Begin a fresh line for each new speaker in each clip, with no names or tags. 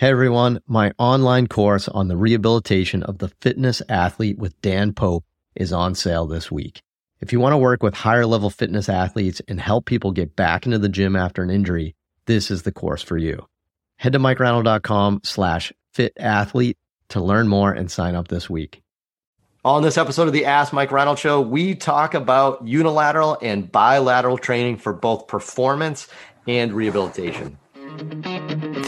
Hey everyone, my online course on the rehabilitation of the fitness athlete with Dan Pope is on sale this week. If you want to work with higher level fitness athletes and help people get back into the gym after an injury, this is the course for you. Head to mikereinold.com slash fit athlete to learn more and sign up this week. On this episode of the Ask Mike Reinold Show, we talk about unilateral and bilateral training for both performance and rehabilitation.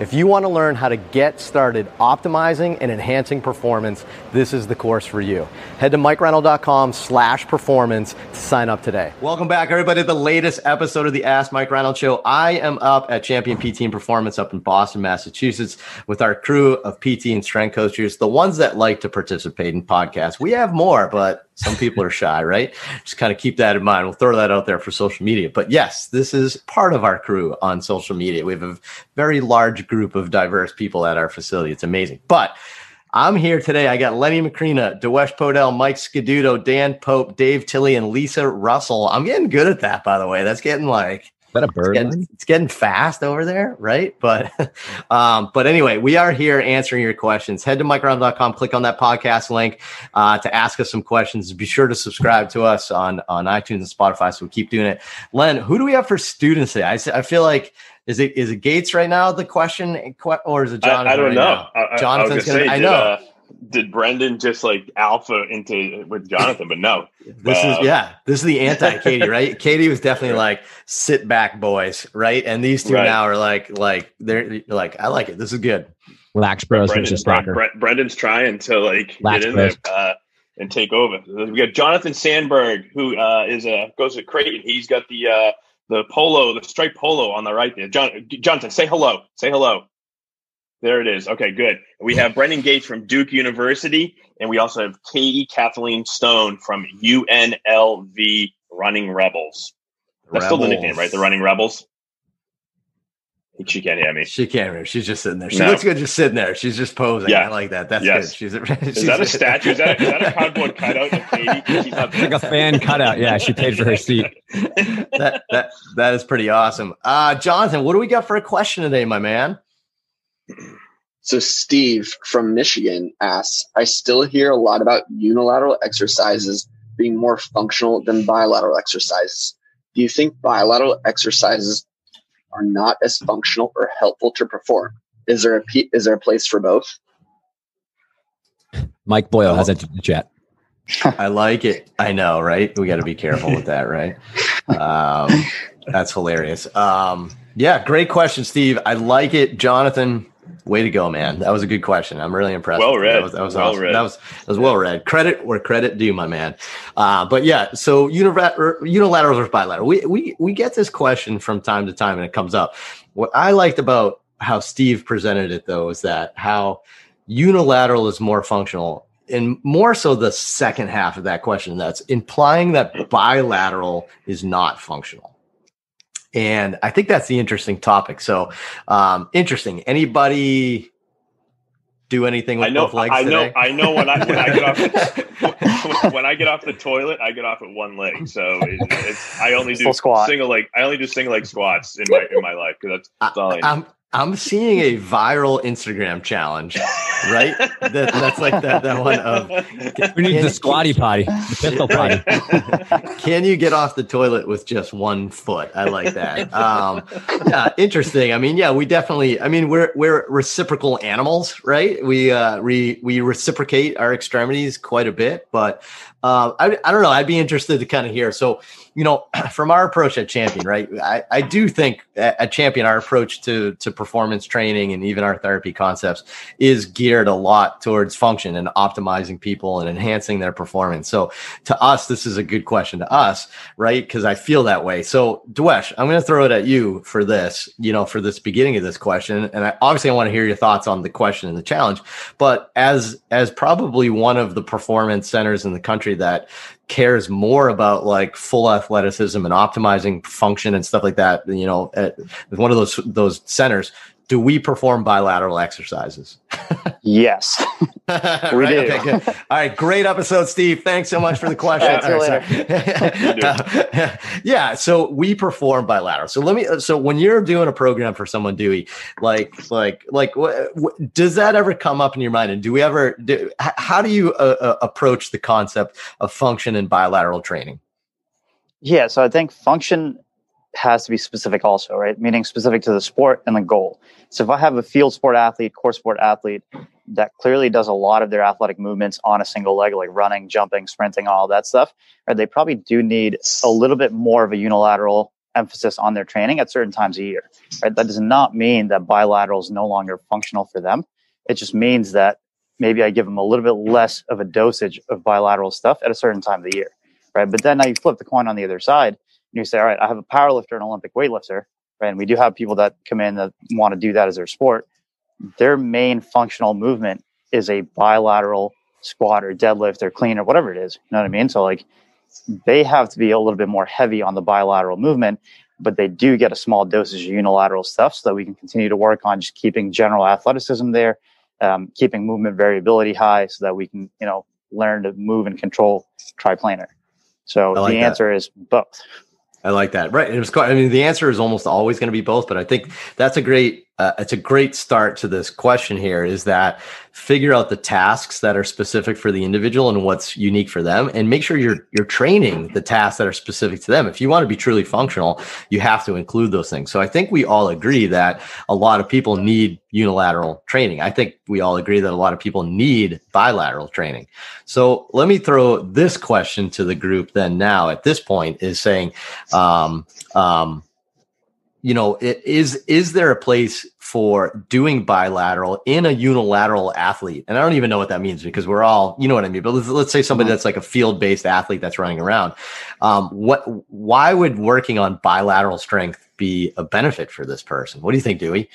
If you want to learn how to get started optimizing and enhancing performance, this is the course for you. Head to mikereinold.com slash performance to sign up today. Welcome back, everybody, to the latest episode of the Ask Mike Reinold Show. I am up at Champion PT and Performance up in Boston, Massachusetts, with our crew of PT and strength coaches, the ones that like to participate in podcasts. We have more, but some people are shy, right? Just kind of keep that in mind. We'll throw that out there for social media. But yes, this is part of our crew on social media. We have a very large group of diverse people at our facility. It's amazing. But I'm here today. I got Lenny Macrina, Dewesh Podell, Mike Scaduto, Dan Pope, Dave Tilley, and Lisa Russell. I'm getting good at that, by the way. That's getting like
that a bird?
It's getting, it's getting, fast over there, right? But, um, but anyway, we are here answering your questions. Head to mikereinold.com, click on that podcast link uh, to ask us some questions. Be sure to subscribe to us on on iTunes and Spotify, so we keep doing it. Len, who do we have for students today? I, I feel like is it is it Gates right now? The question, or is it Jonathan?
I, I don't
right
know.
I, Jonathan's gonna. Say, I know. Uh,
did Brendan just like alpha into with Jonathan? But no,
this uh, is yeah, this is the anti Katie, right? Katie was definitely like sit back, boys, right? And these two right. now are like like they're like I like it. This is good.
Lax Bros
Brendan, Bre- Brendan's trying to like Lax get in bros. there uh, and take over. We got Jonathan Sandberg, who uh, is a goes to Creighton. He's got the uh, the polo, the striped polo on the right there. John, Jonathan, say hello. Say hello. There it is. Okay, good. We have Brendan Gates from Duke University, and we also have Katie Kathleen Stone from UNLV Running Rebels. That's Rebels. still the nickname, right? The Running Rebels. She can't hear me.
She can't hear. She's just sitting there. She no. looks good just sitting there. She's just posing. Yeah. I like that. That's yes. good. She's, a, she's
is that a statue? Is that, is that a cardboard cutout of Katie? She's
like a fan cutout. Yeah, she paid for her seat.
that that that is pretty awesome. Uh, Jonathan, what do we got for a question today, my man?
So Steve from Michigan asks, I still hear a lot about unilateral exercises being more functional than bilateral exercises. Do you think bilateral exercises are not as functional or helpful to perform? Is there a is there a place for both?
Mike Boyle has it in the chat.
I like it. I know, right? We got to be careful with that, right? Um, that's hilarious. Um, yeah, great question, Steve. I like it, Jonathan. Way to go, man. That was a good question. I'm really impressed.
Well read.
That was,
that was
well
awesome. read.
That was, that was well read. Credit where credit due, my man. Uh, but yeah, so unilateral, unilateral versus bilateral. We, we, we get this question from time to time and it comes up. What I liked about how Steve presented it though is that how unilateral is more functional and more so the second half of that question that's implying that bilateral is not functional and I think that's the interesting topic. So, um, interesting. Anybody do anything with
I know,
both legs
I know.
today?
I know when I when I get off when I get off the toilet, I get off at one leg. So it, it's I only do squat. single leg. I only do single leg squats in my in my life because that's, that's all I need.
I'm, I'm seeing a viral Instagram challenge, right? that, that's like that, that one of
we need the squatty potty, the pistol potty.
can you get off the toilet with just one foot? I like that. Um, yeah, interesting. I mean, yeah, we definitely. I mean, we're we're reciprocal animals, right? We uh, we we reciprocate our extremities quite a bit, but uh, I I don't know. I'd be interested to kind of hear. So you know, from our approach at Champion, right? I, I do think at, Champion, our approach to to performance training and even our therapy concepts is geared a lot towards function and optimizing people and enhancing their performance. So to us, this is a good question to us, right? Because I feel that way. So Dewesh, I'm going to throw it at you for this, you know, for this beginning of this question. And I, obviously I want to hear your thoughts on the question and the challenge, but as, as probably one of the performance centers in the country that cares more about like full athleticism and optimizing function and stuff like that, you know, at one of those those centers, do we perform bilateral exercises?
yes,
we right? do. Okay, good. All right, great episode, Steve. Thanks so much for the question. uh, yeah, so we perform bilateral. So let me. So when you're doing a program for someone, Dewey, like, like, like, what, what, does that ever come up in your mind? And do we ever? Do, how do you uh, uh, approach the concept of function and bilateral training?
Yeah, so I think function has to be specific also, right? Meaning specific to the sport and the goal. So if I have a field sport athlete, core sport athlete that clearly does a lot of their athletic movements on a single leg, like running, jumping, sprinting, all that stuff, right? They probably do need a little bit more of a unilateral emphasis on their training at certain times a year, right? That does not mean that bilateral is no longer functional for them. It just means that maybe I give them a little bit less of a dosage of bilateral stuff at a certain time of the year, right? But then now you flip the coin on the other side you say, all right, I have a power lifter and Olympic weightlifter, right? And we do have people that come in that want to do that as their sport. Their main functional movement is a bilateral squat or deadlift or clean or whatever it is. You know what I mean? So like they have to be a little bit more heavy on the bilateral movement, but they do get a small dosage of unilateral stuff so that we can continue to work on just keeping general athleticism there, um, keeping movement variability high so that we can, you know, learn to move and control triplanar. So like the answer that. is both.
I like that. Right. It was quite, I mean, the answer is almost always going to be both, but I think that's a great uh, it's a great start to this question here is that figure out the tasks that are specific for the individual and what's unique for them and make sure you're you're training the tasks that are specific to them. If you want to be truly functional you have to include those things. So i think we all agree that a lot of people need unilateral training. I think we all agree that a lot of people need bilateral training. So let me throw this question to the group then now at this point is saying um, um, you know, is is there a place for doing bilateral in a unilateral athlete? And I don't even know what that means because we're all, you know what I mean. But let's, let's say somebody mm-hmm. that's like a field based athlete that's running around. Um, what? Why would working on bilateral strength be a benefit for this person? What do you think, Dewey?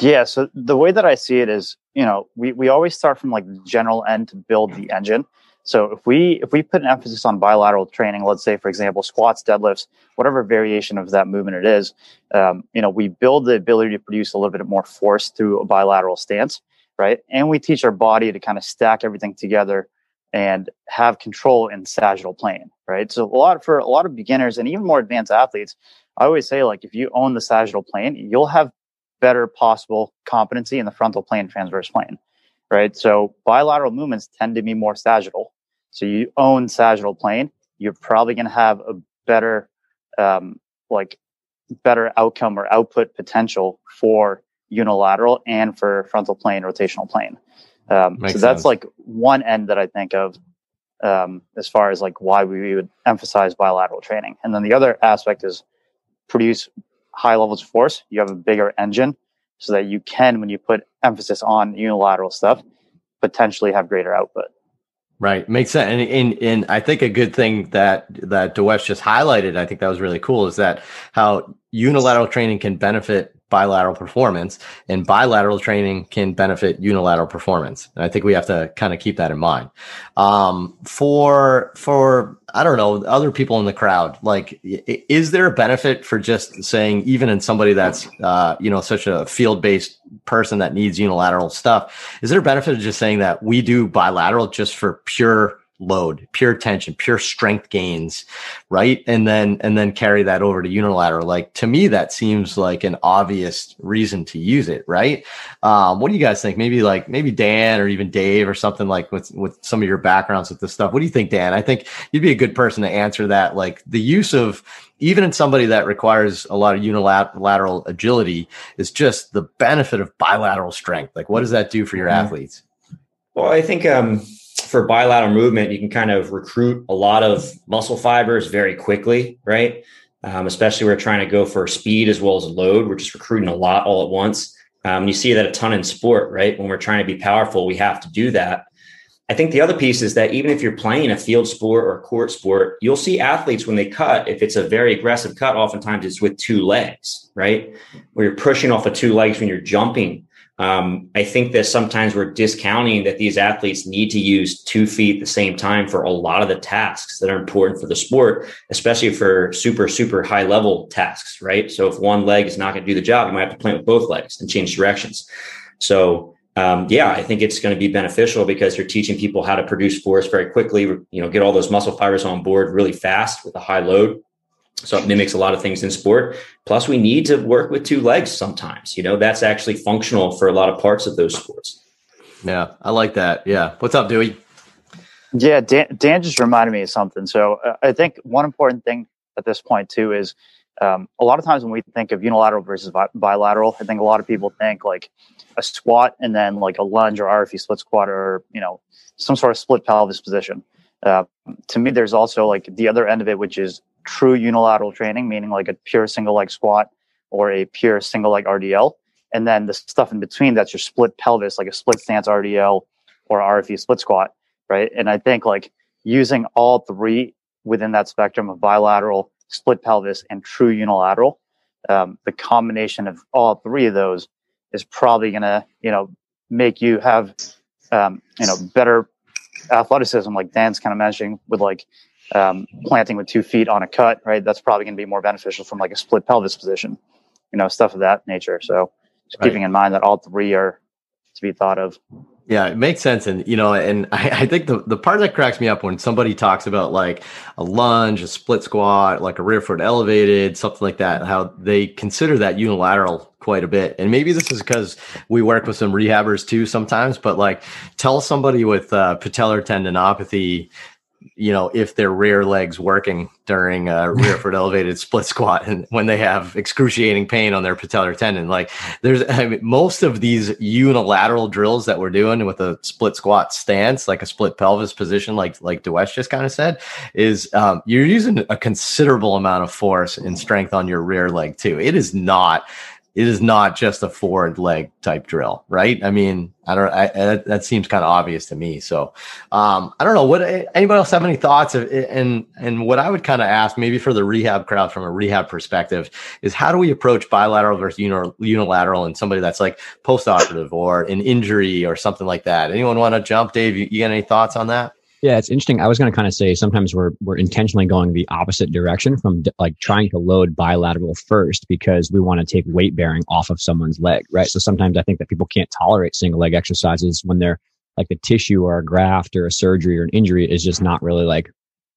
Yeah. So the way that I see it is, you know, we we always start from like general end to build the engine. So if we if we put an emphasis on bilateral training, let's say for example squats, deadlifts, whatever variation of that movement it is, um, you know, we build the ability to produce a little bit more force through a bilateral stance, right? And we teach our body to kind of stack everything together and have control in sagittal plane, right? So a lot for a lot of beginners and even more advanced athletes, I always say like if you own the sagittal plane, you'll have better possible competency in the frontal plane transverse plane right? So bilateral movements tend to be more sagittal. So you own sagittal plane, you're probably going to have a better, um, like, better outcome or output potential for unilateral and for frontal plane, rotational plane. Um, so that's sense. like one end that I think of um, as far as like why we would emphasize bilateral training. And then the other aspect is produce high levels of force. You have a bigger engine so that you can, when you put emphasis on unilateral stuff, potentially have greater output.
Right, makes sense, and, and and I think a good thing that that Dewesh just highlighted, I think that was really cool, is that how unilateral training can benefit bilateral performance and bilateral training can benefit unilateral performance. And I think we have to kind of keep that in mind. Um, for, for, I don't know, other people in the crowd, like, is there a benefit for just saying, even in somebody that's, uh, you know, such a field based person that needs unilateral stuff, is there a benefit of just saying that we do bilateral just for pure load, pure tension, pure strength gains, right? And then and then carry that over to unilateral. Like to me, that seems like an obvious reason to use it, right? Um, what do you guys think? Maybe like maybe Dan or even Dave or something like with with some of your backgrounds with this stuff. What do you think, Dan? I think you'd be a good person to answer that. Like the use of even in somebody that requires a lot of unilateral agility is just the benefit of bilateral strength. Like what does that do for your mm-hmm. athletes?
Well, I think um for bilateral movement, you can kind of recruit a lot of muscle fibers very quickly, right? um, especially we're trying to go for speed as well as load. We're just recruiting a lot all at once. Um, you see that a ton in sport, right? When we're trying to be powerful, we have to do that. I think the other piece is that even if you're playing a field sport or a court sport, you'll see athletes when they cut, if it's a very aggressive cut, oftentimes it's with two legs, right? Where you're pushing off of two legs when you're jumping. Um, I think that sometimes we're discounting that these athletes need to use two feet at the same time for a lot of the tasks that are important for the sport, especially for super, super high level tasks, right? So if one leg is not going to do the job, you might have to plant with both legs and change directions. So um, yeah, I think it's going to be beneficial because you're teaching people how to produce force very quickly, you know, get all those muscle fibers on board really fast with a high load. So it mimics a lot of things in sport. Plus, we need to work with two legs sometimes. You know, that's actually functional for a lot of parts of those sports.
Yeah, I like that. Yeah. What's up, Dewey?
Yeah, Dan, Dan just reminded me of something. So uh, I think one important thing at this point too is um, a lot of times when we think of unilateral versus bi- bilateral, I think a lot of people think like a squat and then like a lunge or RFE split squat or you know some sort of split pelvis position. Uh, to me, there's also like the other end of it, which is true unilateral training, meaning like a pure single leg squat or a pure single leg RDL. And then the stuff in between that's your split pelvis, like a split stance RDL or RFE split squat, right? And I think like using all three within that spectrum of bilateral, split pelvis, and true unilateral, um, the combination of all three of those is probably going to, you know, make you have, um, you know, better athleticism, like Dan's kind of mentioning with like um, planting with two feet on a cut, right? That's probably going to be more beneficial from like a split pelvis position, you know, stuff of that nature. So just right. keeping in mind that all three are to be thought of.
Yeah, it makes sense. And, you know, and I, I, think the, the part that cracks me up when somebody talks about like a lunge, a split squat, like a rear foot elevated, something like that, how they consider that unilateral quite a bit. And maybe this is because we work with some rehabbers too sometimes, but like tell somebody with uh, patellar tendinopathy you know, if their rear legs working during a rear foot elevated split squat and when they have excruciating pain on their patellar tendon. Like there's I mean, most of these unilateral drills that we're doing with a split squat stance, like a split pelvis position, like like Dewesh just kind of said, is um, you're using a considerable amount of force and strength on your rear leg too. It is not it is not just a forward leg type drill, right? I mean, I don't. I, I, that seems kind of obvious to me. So, um, I don't know. What anybody else have any thoughts? Of, and and what I would kind of ask, maybe for the rehab crowd from a rehab perspective, is how do we approach bilateral versus unilateral and somebody that's like postoperative or an injury or something like that? Anyone want to jump, Dave? You, you got any thoughts on that?
Yeah, it's interesting. I was going to kind of say sometimes we're we're intentionally going the opposite direction from like trying to load bilateral first because we want to take weight bearing off of someone's leg, right? So sometimes I think that people can't tolerate single leg exercises when they're like a tissue or a graft or a surgery or an injury is just not really like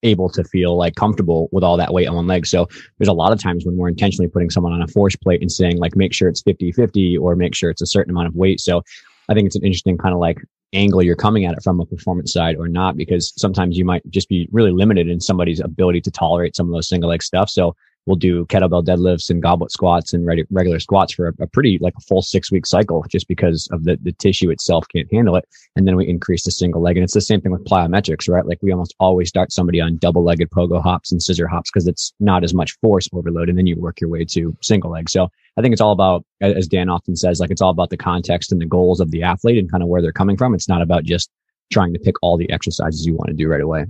able to feel like comfortable with all that weight on one leg. So there's a lot of times when we're intentionally putting someone on a force plate and saying like make sure it's 50 50 or make sure it's a certain amount of weight. So I think it's an interesting kind of like angle you're coming at it from a performance side or not, because sometimes you might just be really limited in somebody's ability to tolerate some of those single leg stuff. So we'll do kettlebell deadlifts and goblet squats and regular squats for a, a, pretty like a full six week cycle just because of the, the tissue itself can't handle it. And then we increase the single leg. And it's the same thing with plyometrics, right? Like we almost always start somebody on double legged pogo hops and scissor hops because it's not as much force overload. And then you work your way to single leg. So I think it's all about, as Dan often says, like it's all about the context and the goals of the athlete and kind of where they're coming from. It's not about just trying to pick all the exercises you want to do right away.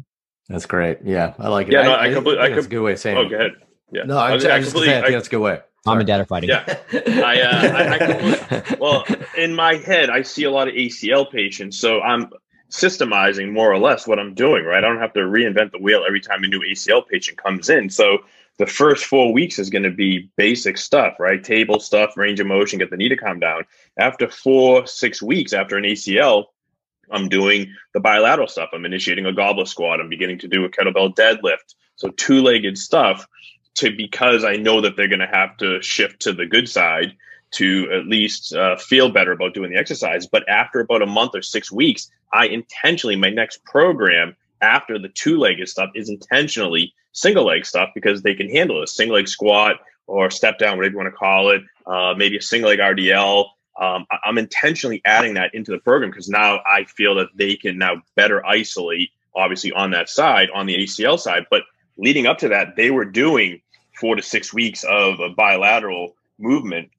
That's great. Yeah, I like it.
Yeah,
I,
no, I, I completely. I
that's a good way of saying.
Oh, go ahead.
Yeah. No, I, I, I, completely, I think that's a good way.
Mom and dad are fighting.
Yeah. I, uh, I, well, in my head, I see a lot of ACL patients, so I'm systemizing more or less what I'm doing. Right, I don't have to reinvent the wheel every time a new ACL patient comes in. So the first four weeks is going to be basic stuff, right? Table stuff, range of motion, get the knee to calm down. After four, six weeks after an ACL, I'm doing the bilateral stuff. I'm initiating a goblet squat. I'm beginning to do a kettlebell deadlift. So two legged stuff to because I know that they're going to have to shift to the good side to at least uh, feel better about doing the exercise. But after about a month or six weeks, I intentionally, my next program after the two legged stuff is intentionally single leg stuff because they can handle a single leg squat or step down, whatever you want to call it, uh, maybe a single leg RDL. Um, I'm intentionally adding that into the program because now I feel that they can now better isolate, obviously, on that side, on the ACL side. But leading up to that, they were doing four to six weeks of a bilateral movement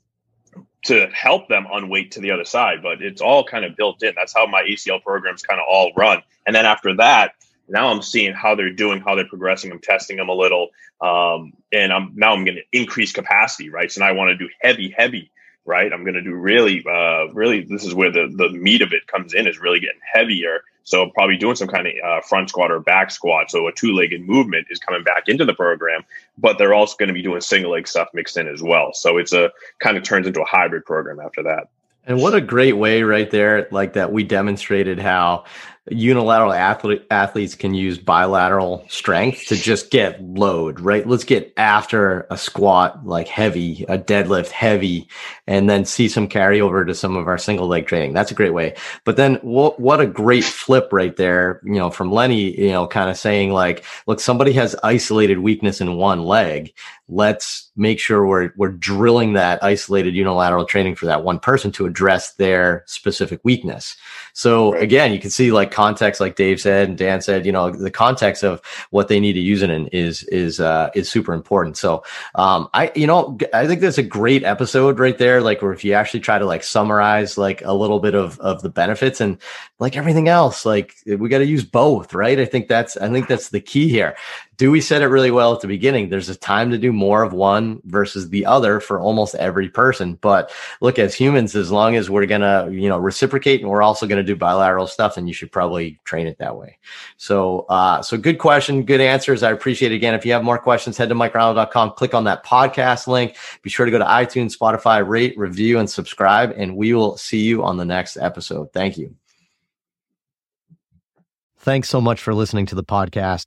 to help them unweight to the other side. But it's all kind of built in. That's how my ACL programs kind of all run. And then after that, now I'm seeing how they're doing, how they're progressing. I'm testing them a little, um, and I'm now I'm going to increase capacity, right? So now I want to do heavy, heavy, right? I'm going to do really, uh, really. This is where the the meat of it comes in, is really getting heavier. So probably doing some kind of uh, front squat or back squat. So a two legged movement is coming back into the program, but they're also going to be doing single leg stuff mixed in as well. So it's a kind of turns into a hybrid program after that.
And what a great way right there, like that we demonstrated how unilateral athlete, athletes can use bilateral strength to just get load, right? Let's get after a squat like heavy, a deadlift heavy, and then see some carryover to some of our single leg training. That's a great way. But then what, what a great flip right there, you know, from Lenny, you know, kind of saying like, look, somebody has isolated weakness in one leg. Let's make sure we're, we're drilling that isolated unilateral training for that one person to address their specific weakness. So right. again, you can see like context, like Dave said and Dan said, you know, the context of what they need to use it in is is uh, is super important. So um, I, you know, I think that's a great episode right there. Like, where if you actually try to like summarize like a little bit of of the benefits and like everything else, like we got to use both, right? I think that's I think that's the key here. Dewey said it really well at the beginning. There's a time to do more of one versus the other for almost every person. But look, as humans, as long as we're gonna, you know, reciprocate and we're also gonna do bilateral stuff, then you should probably train it that way. So, uh, so good question, good answers. I appreciate it. Again, if you have more questions, head to mikereinold.com, click on that podcast link. Be sure to go to iTunes, Spotify, rate, review, and subscribe. And we will see you on the next episode. Thank you. Thanks so much for listening to the podcast.